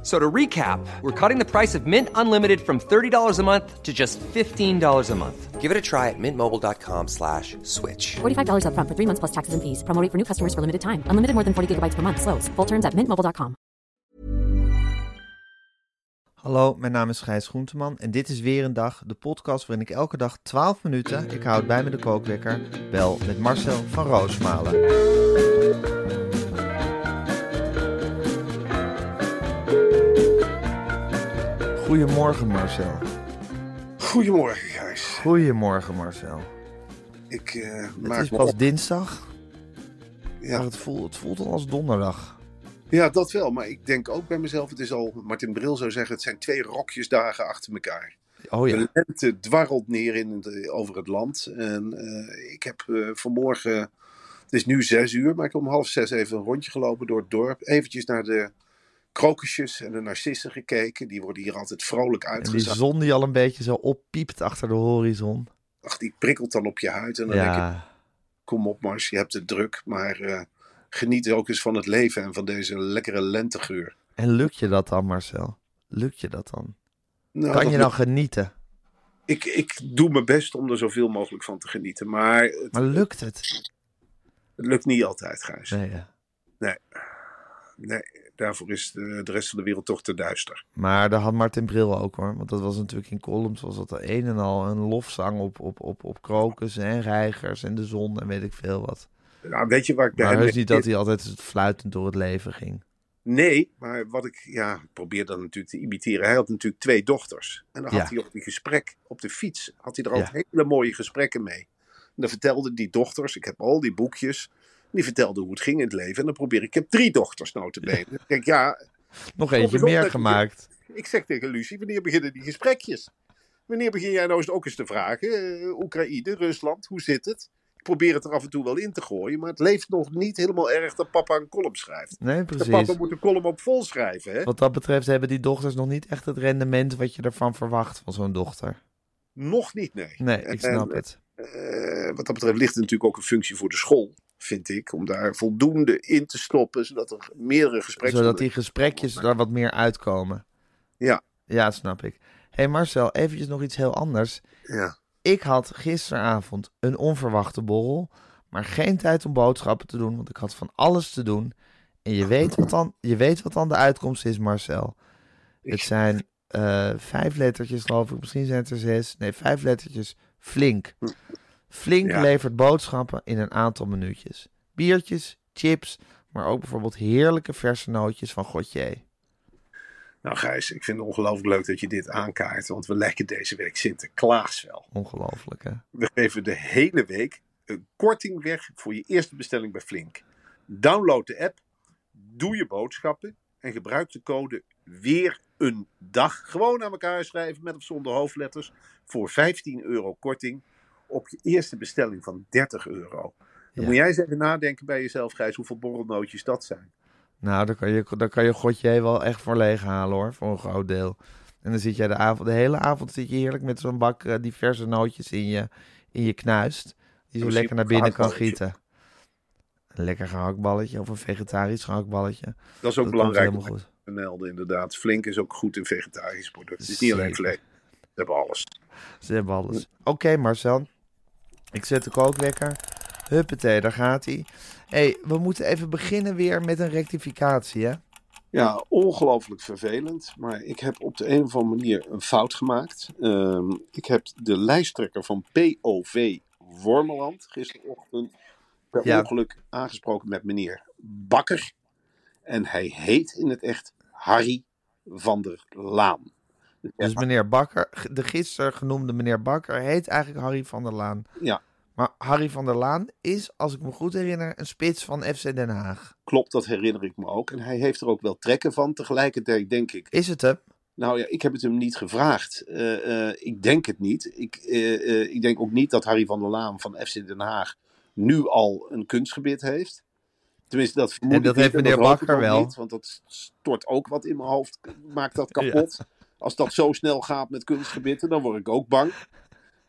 F- So to recap, we're cutting the price of Mint Unlimited from $30 a month to just $15 a month. Give it a try at mintmobile.com slash switch. $45 upfront for three months plus taxes and fees. Promo rate for new customers for limited time. Unlimited more than 40 gigabytes per month. Slows. Full terms at mintmobile.com. Hallo, mijn naam is Gijs Groenteman en dit is weer een dag, de podcast waarin ik elke dag 12 minuten, ik houd bij me de kookwekker, bel met Marcel van Roosmalen. Goedemorgen Marcel. Goedemorgen, Gijs. Goedemorgen Marcel. Ik eh, Het maak is pas op. dinsdag, maar Ja, het voelt, het voelt al als donderdag. ja, dat wel. Maar ik denk ook bij mezelf, het is al, Martin Bril zou zeggen, het zijn twee rokjesdagen achter elkaar. Oh ja, De lente dwarrelt neer in het, over het land. En eh, ik heb eh, vanmorgen, het is nu zes uur, maar ik heb om half zes even een rondje gelopen door het dorp. Eventjes naar de krokusjes en de narcissen gekeken. Die worden hier altijd vrolijk en die uitgezet. zon die al een beetje zo oppiept achter de horizon. Ach, die prikkelt dan op je huid. En dan denk ik, kom op Mars, je hebt het druk. Maar eh, geniet ook eens van het leven en van deze lekkere lentegeur. en lukt je dat dan Marcel? Lukt je dat dan? Nou, Kan dat je dan genieten? Ik, ik doe mijn best om er zoveel mogelijk van te genieten. Maar het, Maar lukt het? het lukt niet altijd, Gijs. Nee, ja. Nee, daarvoor is de, de rest van de wereld toch te duister. Maar daar had Martin Bril ook hoor. Want dat was natuurlijk in columns was dat een en al een lofzang op, op, op, op krokus en reigers en de zon en weet ik veel wat. Nou, weet je waar ik bij Maar hem mee niet dat hij altijd fluitend door het leven ging. Nee, maar wat ik, ja, ik probeer dat natuurlijk te imiteren. Hij had natuurlijk twee dochters. En dan Ja. had hij op die gesprek, op de fiets, had hij er Ja. altijd hele mooie gesprekken mee. En dan vertelde die dochters, ik heb al die boekjes, die vertelden hoe het ging in het leven. En dan probeer ik, ik heb drie dochters notabene. Ik denk, ja, Nog eentje op meer gemaakt. Ik zeg tegen Lucie, wanneer beginnen die gesprekjes? Wanneer begin jij nou eens ook eens te vragen? eh, Oekraïne, Rusland, hoe zit het? Ik probeer het er af en toe wel in te gooien, maar het leeft nog niet helemaal erg dat papa een column schrijft. Nee, precies. papa moet de column ook vol schrijven, hè? Wat dat betreft hebben die dochters nog niet echt het rendement wat je ervan verwacht van zo'n dochter. Nog niet, nee. Nee, ik En, snap het. eh, wat dat betreft ligt er natuurlijk ook een functie voor de school, vind ik. Om daar voldoende in te stoppen, zodat er meerdere gesprekken... Zodat die gesprekjes daar wat meer uitkomen. Ja, Ja, snap ik. Hey Marcel, eventjes nog iets heel anders. ja. Ik had gisteravond een onverwachte borrel, maar geen tijd om boodschappen te doen, want ik had van alles te doen. En je weet wat dan, je weet wat dan de uitkomst is, Marcel. Het zijn eh, vijf lettertjes, geloof ik. Misschien zijn het er zes. Nee, vijf lettertjes. Flink. Flink Ja. levert boodschappen in een aantal minuutjes. Biertjes, chips, maar ook bijvoorbeeld heerlijke verse nootjes van Gautier. Nou Gijs, ik vind het ongelooflijk leuk dat je dit aankaart, want we leggen deze week Sinterklaas wel. Ongelooflijk, hè? We geven de hele week een korting weg voor je eerste bestelling bij Flink. Download de app, doe je boodschappen en gebruik de code weer een dag. Gewoon aan elkaar schrijven met of zonder hoofdletters voor 15 euro korting op je eerste bestelling van 30 euro. Dan Ja. moet jij eens even nadenken bij jezelf, Gijs, hoeveel borrelnootjes dat zijn. Nou, daar kan je, daar kan je Gautier wel echt voor leeg halen, hoor. Voor een groot deel. En dan zit jij de, avond, de hele avond zit je heerlijk met zo'n bak eh, diverse nootjes in je, in je knuist. Die zo lekker naar binnen kan gieten. Een lekker gehaktballetje of een vegetarisch gehaktballetje. Dat is ook Dat belangrijk. helemaal goed. Vermelden, inderdaad. Flink is ook goed in vegetarische producten. Het is niet alleen vlees. Ze hebben alles. Ze hebben alles. Oké, Marcel. Ik zet de kookwekker. Huppatee, daar gaat hij. hey, we moeten even beginnen weer met een rectificatie, hè? Ja, ongelooflijk vervelend. Maar ik heb op de een of andere manier een fout gemaakt. Ehm, ik heb de lijsttrekker van POV Wormeland gisterochtend per Ja. ongeluk aangesproken met meneer. Bakker. En hij heet in het echt Harry van der Laan. Dus meneer Bakker, de gisteren genoemde meneer Bakker, heet eigenlijk Harry van der Laan. Ja, Maar Harry van der Laan is, als ik me goed herinner, een spits van FC Den Haag. klopt, dat herinner ik me ook. En hij heeft er ook wel trekken van. Tegelijkertijd denk ik, Is het hem? nou ja, ik heb het hem niet gevraagd. Eh, eh, ik denk het niet. Ik, eh, ik denk ook niet dat Harry van der Laan van FC Den Haag nu al een kunstgebit heeft. Tenminste, dat vermoed En dat ik heeft niet meneer Bakker wel. Niet, want dat stort ook wat in mijn hoofd, maakt dat kapot. Als dat zo snel gaat met kunstgebitten, dan word ik ook bang.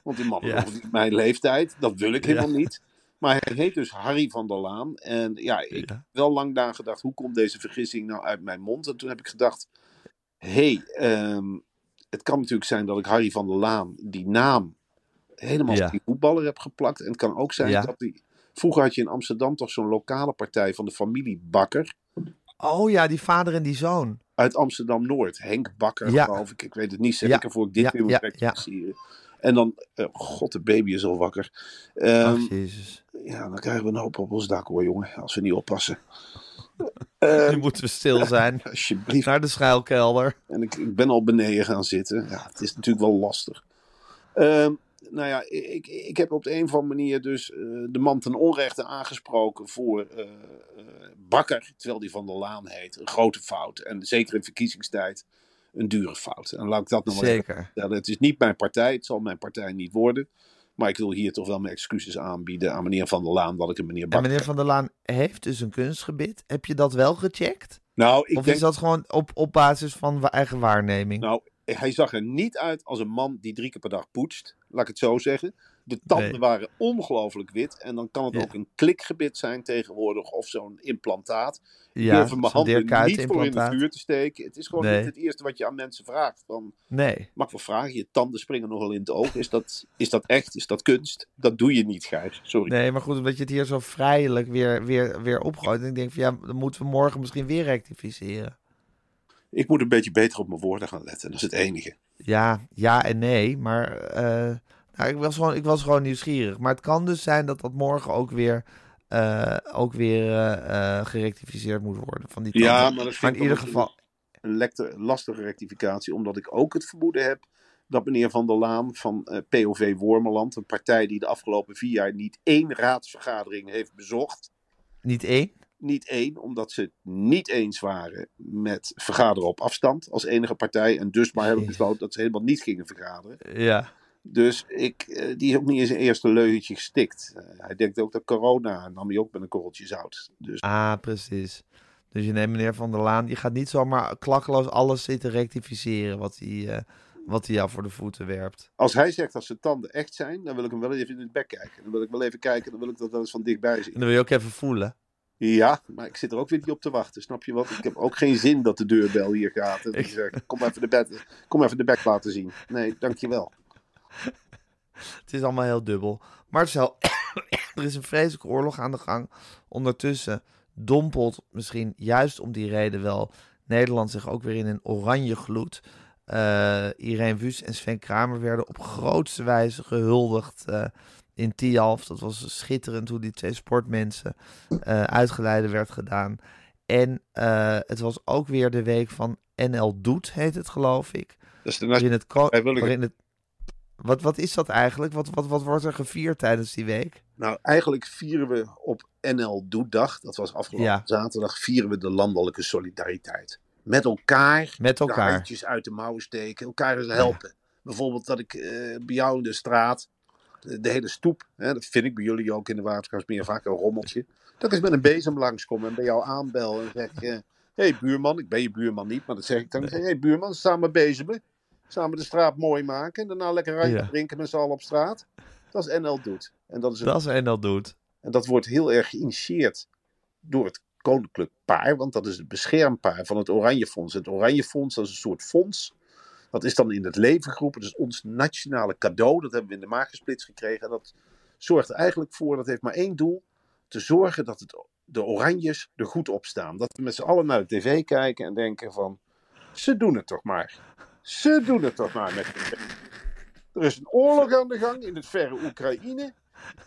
Want die man is Ja. nog niet mijn leeftijd. Dat wil ik Ja. helemaal niet. Maar hij heet dus Harry van der Laan. En ja, ik Ja. heb wel lang nagedacht, hoe komt deze vergissing nou uit mijn mond? En toen heb ik gedacht, hé, hey, ehm, het kan natuurlijk zijn dat ik Harry van der Laan, die naam, helemaal Ja. op die voetballer heb geplakt. En het kan ook zijn Ja. dat die... Vroeger had je in Amsterdam toch zo'n lokale partij van de familie Bakker. Oh ja, die vader en die zoon. Uit Amsterdam-Noord. Henk Bakker, Ja. geloof ik. Ik weet het niet zeker voor ik dit weer moet rectificeren. En dan, eh, god, de baby is al wakker. Ehm, Ach, jezus. ja, dan krijgen we een hoop op ons dak hoor, jongen. Als we niet oppassen. Ehm, nu moeten we stil zijn. alsjeblieft. Naar de schuilkelder. En ik, ik ben al beneden gaan zitten. Ja, het is natuurlijk wel lastig. Ehm, nou ja, ik, ik heb op de een of andere manier dus eh, de man ten onrechte aangesproken voor eh, eh, Bakker, terwijl die van der Laan heet. Een grote fout. En zeker in verkiezingstijd een dure fout. En laat ik dat nog wel Zeker. Het is niet mijn partij, het zal mijn partij niet worden. Maar ik wil hier toch wel mijn excuses aanbieden aan meneer Van der Laan dat ik een meneer En Bakker... meneer Van der Laan heeft dus een kunstgebit. Heb je dat wel gecheckt? Nou, ik of denk is dat gewoon op, op basis van eigen waarneming? Nou, hij zag er niet uit als een man die drie keer per dag poetst. Laat ik het zo zeggen. De tanden Nee. waren ongelooflijk wit. En dan kan het Ja. ook een klikgebit zijn tegenwoordig. Of zo'n implantaat. Ja, durf er mijn handen niet voor in het vuur te steken. Het is gewoon Nee. niet het eerste wat je aan mensen vraagt. Van, Nee. mag ik wel vragen, je tanden springen nogal in het oog. Is dat, is dat echt? Is dat kunst? Dat doe je niet, Gijs. Sorry. Nee, maar goed, omdat je het hier zo vrijelijk weer, weer, weer opgooit. En ik denk van ja, dan moeten we morgen misschien weer rectificeren. Ik moet een beetje beter op mijn woorden gaan letten. Dat is het enige. Ja, ja en nee. Maar eh, nou, ik, was gewoon, ik was gewoon nieuwsgierig. Maar het kan dus zijn dat dat morgen ook weer, eh, ook weer eh, gerectificeerd moet worden. Van die Ja, maar dat vind maar ik in ieder geval. een lekte, lastige rectificatie, omdat ik ook het vermoeden heb dat meneer Van der Laan van POV Wormeland, een partij die de afgelopen vier jaar niet één raadsvergadering heeft bezocht, Niet één? Niet één, omdat ze het niet eens waren met vergaderen op afstand als enige partij en dus maar hebben besloten dat ze helemaal niet gingen vergaderen. Ja. Dus ik, eh, die is ook niet in zijn eerste leugentje gestikt. Eh, hij denkt ook dat corona nam hij ook met een korreltje zout. Dus Ah, precies. Dus je neemt meneer Van der Laan, je gaat niet zomaar klakkeloos alles zitten rectificeren wat hij, eh, wat hij jou voor de voeten werpt. Als hij zegt dat zijn tanden echt zijn, dan wil ik hem wel even in het bek kijken. Dan wil ik wel even kijken, dan wil ik dat wel eens van dichtbij zien. En dan wil je ook even voelen. Ja, maar ik zit er ook weer niet op te wachten, snap je wat? Ik heb ook geen zin dat de deurbel hier gaat. En die zegt, kom even de, bed, kom even de bek laten zien. Nee, dankjewel. Het is allemaal heel dubbel. Marcel, er is een vreselijke oorlog aan de gang. Ondertussen dompelt misschien juist om die reden wel Nederland zich ook weer in een oranje gloed. Eh Irene Wüst en Sven Kramer werden op grootste wijze gehuldigd eh, in Tialf. Dat was schitterend hoe die twee sportmensen eh uitgeleide werd gedaan. En eh, het was ook weer de week van NL Doet, heet het geloof ik. Dat is de Waarin het, waarin het wat, wat is dat eigenlijk? Wat, wat, wat wordt er gevierd tijdens die week? Nou, eigenlijk vieren we op NL Doedag, dat was afgelopen Ja. zaterdag, vieren we de landelijke solidariteit. Met elkaar, Met de elkaar. handjes uit de mouwen steken, elkaar eens helpen. Bijvoorbeeld dat ik eh, bij jou in de straat, de, hele stoep, hè, dat vind ik bij jullie ook in de Waterkastmeer vaak een rommeltje, dat eens met een bezem langskom en bij jou aanbel en zeg, hé hey, buurman, ik ben je buurman niet, maar dat zeg ik dan, hé hey, buurman, samen bezemen, samen de straat mooi maken en daarna lekker Ja. drinken met z'n allen op straat. Dat is NL Doet. En dat is een Dat is NL Doet. en dat wordt heel erg geïnitieerd door het Koninklijk Paar, want dat is het beschermpaar van het Oranje Fonds. Het Oranje Fonds, dat is een soort fonds. Dat is dan in het leven geroepen. Is ons nationale cadeau. Dat hebben we in de maag gesplitst gekregen. En dat zorgt er eigenlijk voor, dat heeft maar één doel. Te zorgen dat het, de Oranjes er goed op staan. Dat we met z'n allen naar de tv kijken en denken van... Ze doen het toch maar. Ze doen het toch maar met Er is een oorlog aan de gang in het verre Oekraïne.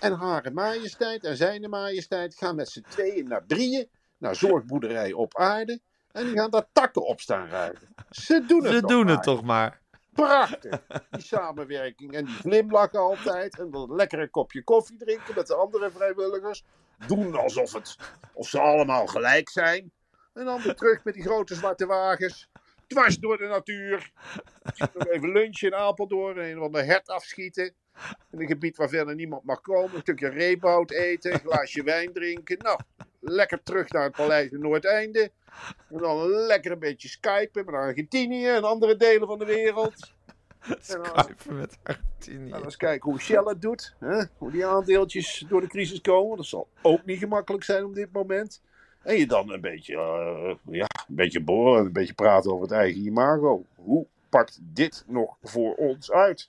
En Hare Majesteit en Zijne Majesteit gaan met z'n tweeën naar drieën naar zorgboerderij op aarde. En die gaan daar takken op staan ruiken. Ze doen het Ze toch doen maar. het toch maar. Prachtig. Die samenwerking. En die glimlachen altijd. En dan een lekkere kopje koffie drinken met de andere vrijwilligers. Doen alsof, het, of ze allemaal gelijk zijn. En dan weer terug met die grote zwarte wagens. Dwars door de natuur. Nog even lunchen in Apeldoorn. En een de hert afschieten. In een gebied waar verder niemand mag komen. Een stukje reephout eten. Een glaasje wijn drinken. Nou, lekker terug naar het paleis in Noordeinde. En dan lekker een beetje skypen met Argentinië en andere delen van de wereld. Skypen met Argentinië. en eens kijken hoe Shell het doet. Hè? Hoe die aandeeltjes door de crisis komen. Dat zal ook niet gemakkelijk zijn op dit moment. En je dan een beetje, eh, ja, een beetje boren, een beetje praten over het eigen imago. Hoe pakt dit nog voor ons uit?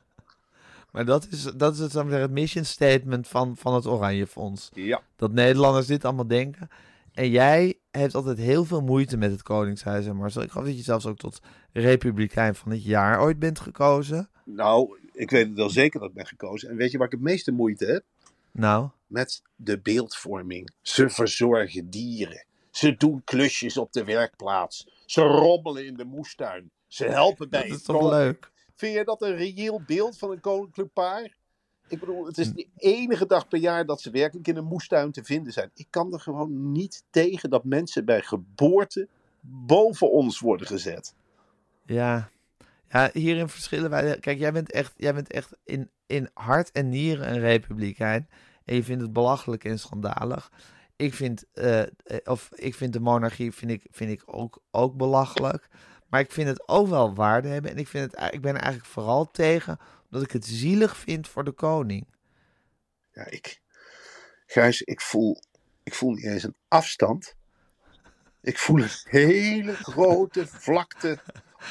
Maar dat is, dat is het, zeggen, het mission statement van, van het Oranje Fonds. Ja, Dat Nederlanders dit allemaal denken. En jij hebt altijd heel veel moeite met het Koningshuis en Marcel. Ik geloof dat je zelfs ook tot Republikein van het jaar ooit bent gekozen. nou, ik weet het wel zeker dat ik ben gekozen. En weet je waar ik het meeste moeite heb? Nou, met de beeldvorming. Ze verzorgen dieren. Ze doen klusjes op de werkplaats. Ze rommelen in de moestuin. Ze helpen bij dat is toch leuk? Vind je dat een reëel beeld van een koninklijk paar? Ik bedoel, het is de enige dag per jaar dat ze werkelijk in een moestuin te vinden zijn. Ik kan er gewoon niet tegen dat mensen bij geboorte boven ons worden gezet. Ja. ja, hierin verschillen wij. Kijk, jij bent echt, jij bent echt in, in hart en nieren een republikein. En je vindt het belachelijk en schandalig. Ik vind, eh, of ik vind de monarchie vind ik, vind ik ook, ook belachelijk. Maar ik vind het ook wel waarde hebben. En ik, vind het, ik ben er eigenlijk vooral tegen omdat ik het zielig vind voor de koning. Ja, ik, Gijs, ik voel, ik voel niet eens een afstand. Ik voel een hele grote vlakte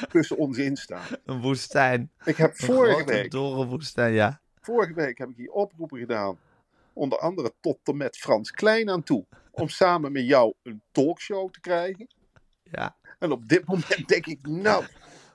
tussen ons in staan. Een woestijn. Ik heb Een vorige week, dorre woestijn, ja. vorige week heb ik hier oproepen gedaan. Onder andere tot en met Frans Klein aan toe. Om samen met jou een talkshow te krijgen. ja. En op dit moment denk ik, nou,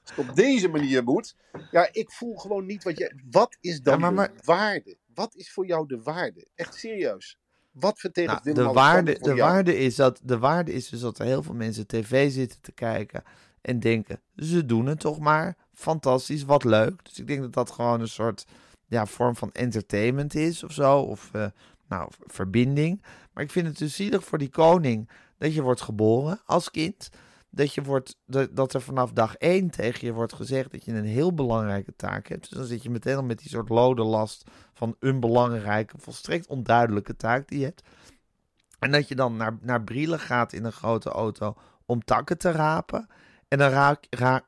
als het op deze manier moet. Ja, ik voel gewoon niet wat je. Wat is dan Ja, maar- maar- de waarde? Wat is voor jou de waarde? Echt serieus. Wat vertegenwoordigt Nou, de, waarde, de, jou? waarde is dat, de waarde is dus dat er heel veel mensen tv zitten te kijken en denken, ze doen het toch maar. Fantastisch, wat leuk. Dus ik denk dat dat gewoon een soort ja, vorm van entertainment is of zo. Of eh, nou, verbinding. Maar ik vind het dus zielig voor die koning dat je wordt geboren als kind. Dat, je wordt, dat, er vanaf dag één tegen je wordt gezegd dat je een heel belangrijke taak hebt. Dus dan zit je meteen al met die soort lode last van een belangrijke, volstrekt onduidelijke taak die je hebt. En dat je dan naar, naar Brielen gaat in een grote auto om takken te rapen. En dan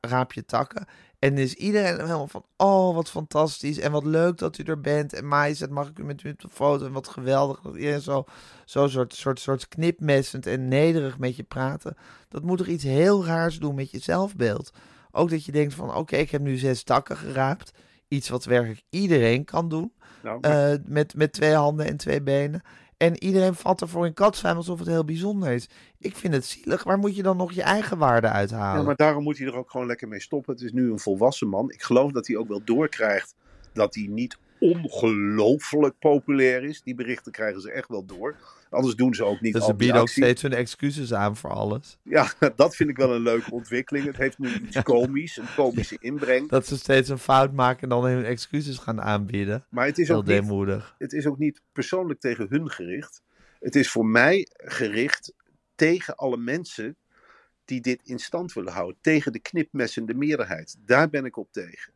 raap je takken. En is iedereen helemaal van, oh wat fantastisch en wat leuk dat u er bent. En Maïs, mag ik u met u op de foto en wat geweldig. Dat iedereen zo, zo soort, soort, soort knipmessend en nederig met je praten. Dat moet toch iets heel raars doen met je zelfbeeld. Ook dat je denkt van, oké, ik heb nu zes takken geraapt. Iets wat werkelijk iedereen kan doen. Nou, maar- Eh, met, met twee handen en twee benen. En iedereen valt ervoor in katzwijn alsof het heel bijzonder is. Ik vind het zielig. Waar moet je dan nog je eigen waarde uithalen? Ja, maar daarom moet hij er ook gewoon lekker mee stoppen. Het is nu een volwassen man. Ik geloof dat hij ook wel doorkrijgt dat hij niet ongelooflijk populair is. Die berichten krijgen ze echt wel door. Anders doen ze ook niet dus ze bieden ook steeds hun excuses aan voor alles. Ja, dat vind ik wel een leuke ontwikkeling. Het heeft nu iets komisch, een komische inbreng. Dat ze steeds een fout maken en dan hun excuses gaan aanbieden. Maar het is, ook niet, deemoedig. het is ook niet persoonlijk tegen hun gericht. Het is voor mij gericht tegen alle mensen die dit in stand willen houden. Tegen de knipmessende meerderheid. Daar ben ik op tegen.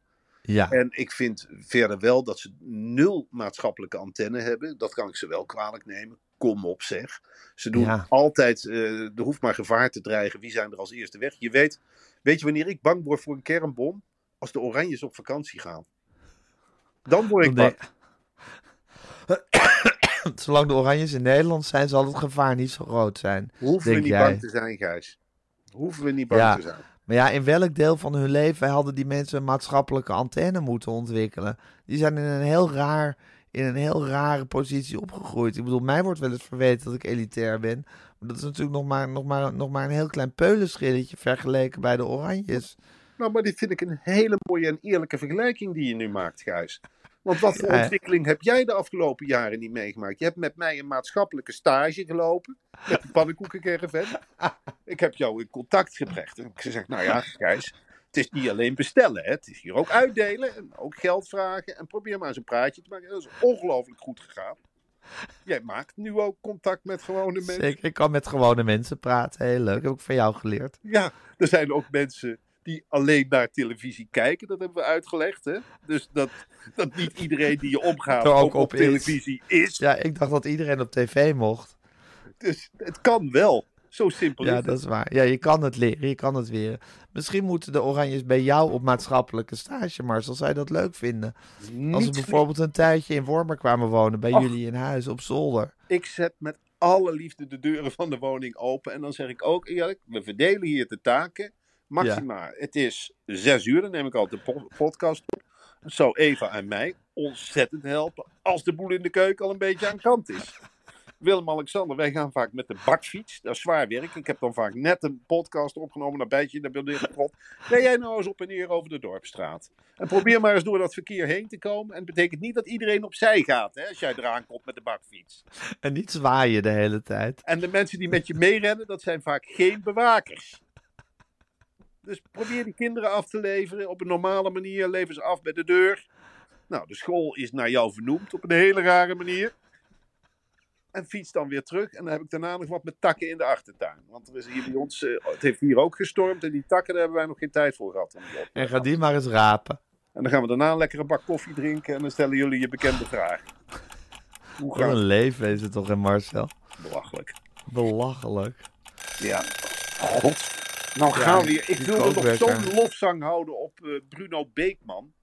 Ja, En ik vind verder wel dat ze nul maatschappelijke antenne hebben. Dat kan ik ze wel kwalijk nemen. Kom op zeg. Ze doen Ja. altijd, eh, er hoeft maar gevaar te dreigen. Wie zijn er als eerste weg? Je weet, weet je wanneer ik bang word voor een kernbom? Als de Oranjes op vakantie gaan. Dan word ik bang. Zolang de Oranjes in Nederland zijn, zal het gevaar niet zo groot zijn. Hoeven we niet jij? bang te zijn, Gijs. Hoeven we niet bang Ja. te zijn. Maar ja, in welk deel van hun leven hadden die mensen een maatschappelijke antenne moeten ontwikkelen? Die zijn in een heel raar, in een heel rare positie opgegroeid. Ik bedoel, mij wordt wel eens verweten dat ik elitair ben. Maar dat is natuurlijk nog maar, nog maar, nog maar een heel klein peulenschilletje vergeleken bij de Oranjes. Nou, maar dit vind ik een hele mooie en eerlijke vergelijking die je nu maakt, Gijs. Want wat voor Ja. ontwikkeling heb jij de afgelopen jaren niet meegemaakt? Je hebt met mij een maatschappelijke stage gelopen. Met de pannenkoekencaravan. Ik heb jou in contact gebracht. En ik gezegd, nou ja, Gijs. Het is niet alleen bestellen. Hè. Het is hier ook uitdelen. En ook geld vragen. En probeer maar eens een praatje te maken. Dat is ongelooflijk goed gegaan. Jij maakt nu ook contact met gewone mensen. Zeker, ik kan met gewone mensen praten. Heel leuk. Heb ik van jou geleerd. Ja, er zijn ook mensen die alleen naar televisie kijken. Dat hebben we uitgelegd. Hè? Dus dat, dat niet iedereen die je omgaat ook ook op, op is. televisie is. Ja, ik dacht dat iedereen op tv mocht. Dus het kan wel. Zo simpel Ja, is het. dat is waar. Ja, je kan het leren, je kan het weren. Misschien moeten de Oranjes bij jou op maatschappelijke stage, Marcel. Zou je dat leuk vinden? Als we Niet bijvoorbeeld een tijdje in Wormer kwamen wonen, bij Och. jullie in huis, op zolder. Ik zet met alle liefde de deuren van de woning open. En dan zeg ik ook eerlijk, we verdelen hier de taken. Maxima, het is zes uur, dan neem ik altijd de po- podcast op. Het zou Eva en mij ontzettend helpen als de boel in de keuken al een beetje aan kant is. Willem-Alexander, wij gaan vaak met de bakfiets. Dat is zwaar werk. Ik heb dan vaak net een podcast opgenomen, naar bijtje, naar beneden gepropt. Rij jij nou eens op en neer over de Dorpstraat. En probeer maar eens door dat verkeer heen te komen. En het betekent niet dat iedereen opzij gaat, hè, als jij eraan komt met de bakfiets. En niet zwaaien de hele tijd. En de mensen die met je meerennen, dat zijn vaak geen bewakers. Dus probeer die kinderen af te leveren op een normale manier. Lever ze af bij de deur. Nou, de school is naar jou vernoemd op een hele rare manier. En fiets dan weer terug. En dan heb ik daarna nog wat met takken in de achtertuin. Want er is hier bij ons, eh, het heeft hier ook gestormd. En die takken, daar hebben wij nog geen tijd voor gehad. om die En ga die maar eens rapen. En dan gaan we daarna een lekkere bak koffie drinken. En dan stellen jullie je bekende vraag. Hoe Wat gaat een het? leven is het toch, in Marcel? Belachelijk. Belachelijk. Ja. God. Nou gaan we. Ik wilde nog zo'n lofzang houden op eh, Bruno Beekman.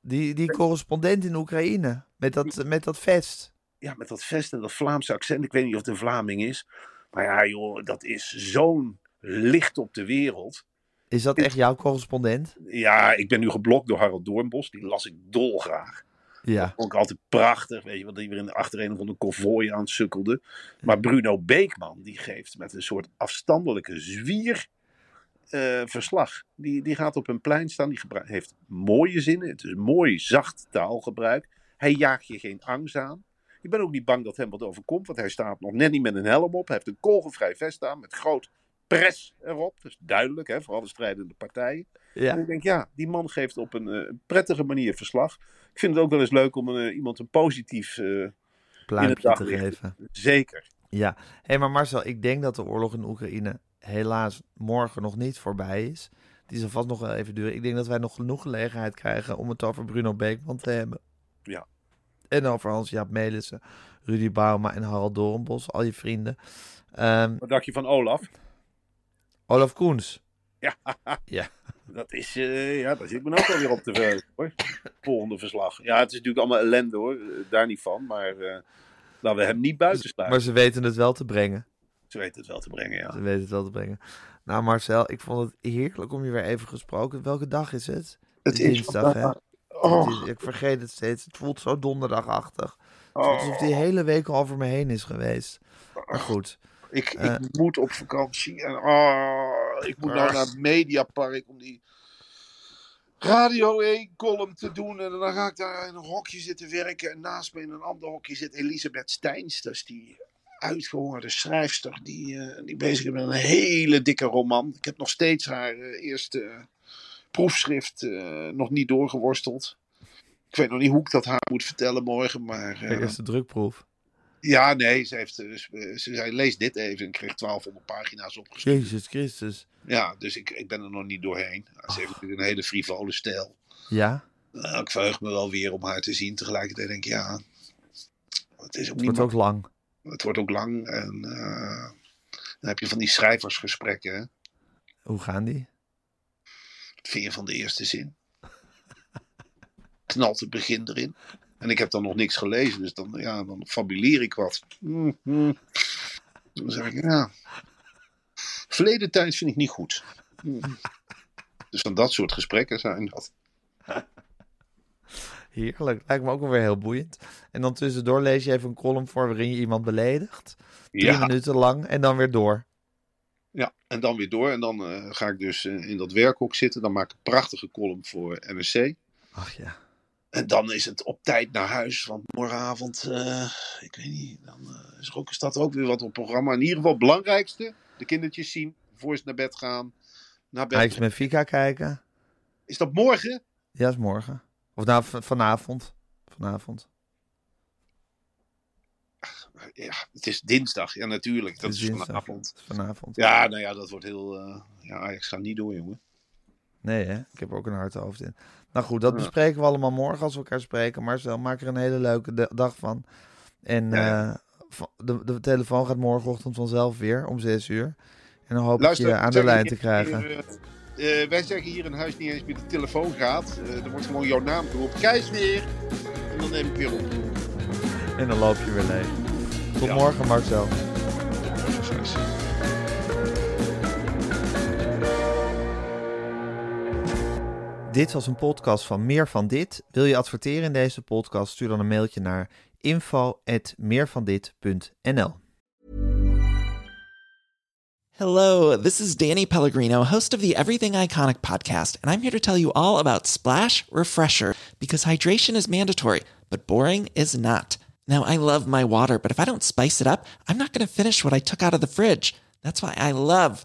Die, die correspondent in Oekraïne, met dat, met dat vest. Ja, met dat vest en dat Vlaamse accent. Ik weet niet of het een Vlaming is. Maar ja, joh, dat is zo'n licht op de wereld. Is dat echt jouw correspondent? Ja, ik ben nu geblokt door Harold Doornbos. Die las ik dolgraag. Ja. Altijd prachtig. Weet je, want die weer in de achtereen van een konvooi aan sukkelde. Maar Bruno Beekman, die geeft met een soort afstandelijke zwier eh, verslag. Die, die gaat op een plein staan. Die heeft mooie zinnen. Het is mooi, zacht taalgebruik. Hij jaagt je geen angst aan. Je bent ook niet bang dat hem wat overkomt. Want hij staat nog net niet met een helm op. Hij heeft een kogelvrij vest aan met groot pres erop. Dat is duidelijk, hè, voor alle strijdende partijen. En Ja. ik denk, ja, die man geeft op een eh, prettige manier verslag. Ik vind het ook wel eens leuk om eh, iemand een positief... eh, Pluimpje te geven. zeker. Ja. Hé, hey, maar Marcel, ik denk dat de oorlog in Oekraïne helaas morgen nog niet voorbij is. Die zal vast nog wel even duren. Ik denk dat wij nog genoeg gelegenheid krijgen om het over Bruno Beekman te hebben. Ja. En over Hans-Jaap Melissen, Rudy Bauma en Harald Doornbos, al je vrienden. Ehm, Wat dacht je van Olaf? Olaf Koens. Ja, Ja. dat is, eh, ja, daar zit ik me ook alweer op te verheugen, hoor. Volgende verslag. Ja, het is natuurlijk allemaal ellende, hoor. Eh, Daar niet van, maar eh, laten we hem niet buiten sluiten. Maar ze weten het wel te brengen. Ze weten het wel te brengen, ja. Ze weten het wel te brengen. Nou Marcel, ik vond het heerlijk om je weer even gesproken. Welke dag is het? Het is dinsdag, hè? Oh, Het is- ik vergeet het steeds. Het voelt zo donderdagachtig. Het voelt oh, alsof die hele week al over me heen is geweest. Maar goed. ik, ik moet op vakantie. En oh, ik moet nou naar het Mediapark om die Radio 1 column te doen. En dan ga ik daar in een hokje zitten werken. En naast me in een ander hokje zit Elisabeth Steins. Dat is die uitgehongerde schrijfster die, eh, die bezig is met een hele dikke roman. Ik heb nog steeds haar eh, eerste eh, proefschrift eh, nog niet doorgeworsteld. Ik weet nog niet hoe ik dat haar moet vertellen morgen, maar... De eerste drukproef. Ja, nee, ze, heeft, eh, ze ze zei, lees dit even. En kreeg 1200 pagina's opgeschreven. Jezus Christus. Ja, dus ik, ik ben er nog niet doorheen. Ze heeft natuurlijk een hele frivole stijl. Ja, Nou, ik verheug me wel weer om haar te zien. Tegelijkertijd denk ik, ja, het is ook het wordt ook lang. Het wordt ook lang. En eh, dan heb je van die schrijversgesprekken. Hè? Hoe gaan die? Vind je van de eerste zin? Knalt het begin erin. En ik heb dan nog niks gelezen, dus dan, ja, dan fabuleer ik wat. Mm, mm. Dan zeg ik, ja. Verleden tijd vind ik niet goed. Mm. Dus van dat soort gesprekken zijn dat. Heerlijk. Lijkt me ook wel weer heel boeiend. En dan tussendoor lees je even een column voor waarin je iemand beledigt. Drie Ja, minuten lang en dan weer door. ja, en dan weer door. En dan eh, ga ik dus eh, in dat werkhok zitten. Dan maak ik een prachtige column voor NRC. Ach ja. En dan is het op tijd naar huis. Want morgenavond, eh, ik weet niet, dan eh, is er ook, staat er ook weer wat op programma. In ieder geval het belangrijkste. De kindertjes zien, voor ze naar bed gaan. Naar bed. Ajax met Fika kijken. Is dat morgen? Ja, is morgen. Of nou, vanavond. Vanavond. Ja, het is dinsdag. Ja, natuurlijk. Dat is dinsdag. vanavond. Vanavond. Ja, nou ja, dat wordt heel... eh, ja, Ajax gaat niet door, jongen. Nee, hè? Ik heb er ook een hard hoofd in. Nou goed, dat bespreken we allemaal morgen als we elkaar spreken. Marcel, maak er een hele leuke dag van. En eh, de, de telefoon gaat morgenochtend vanzelf weer om zes uur. En dan hoop Luister, ik je aan de lijn te krijgen. eh, eh, wij zeggen hier in huis niet eens meer de telefoon gaat. Eh, er wordt gewoon jouw naam geroepen. Kees weer. En dan neem ik weer op. En dan loop je weer leeg. Tot Ja. morgen, Marcel. Dit was een podcast van Meer van Dit. Wil je adverteren in deze podcast? Stuur dan een mailtje naar info@meervandit.nl. Hello, this is Danny Pellegrino, host of the Everything Iconic podcast, and I'm here to tell you all about Splash Refresher because hydration is mandatory, but boring is not. Now, I love my water, but if I don't spice it up, I'm not going to finish what I took out of the fridge. That's why I love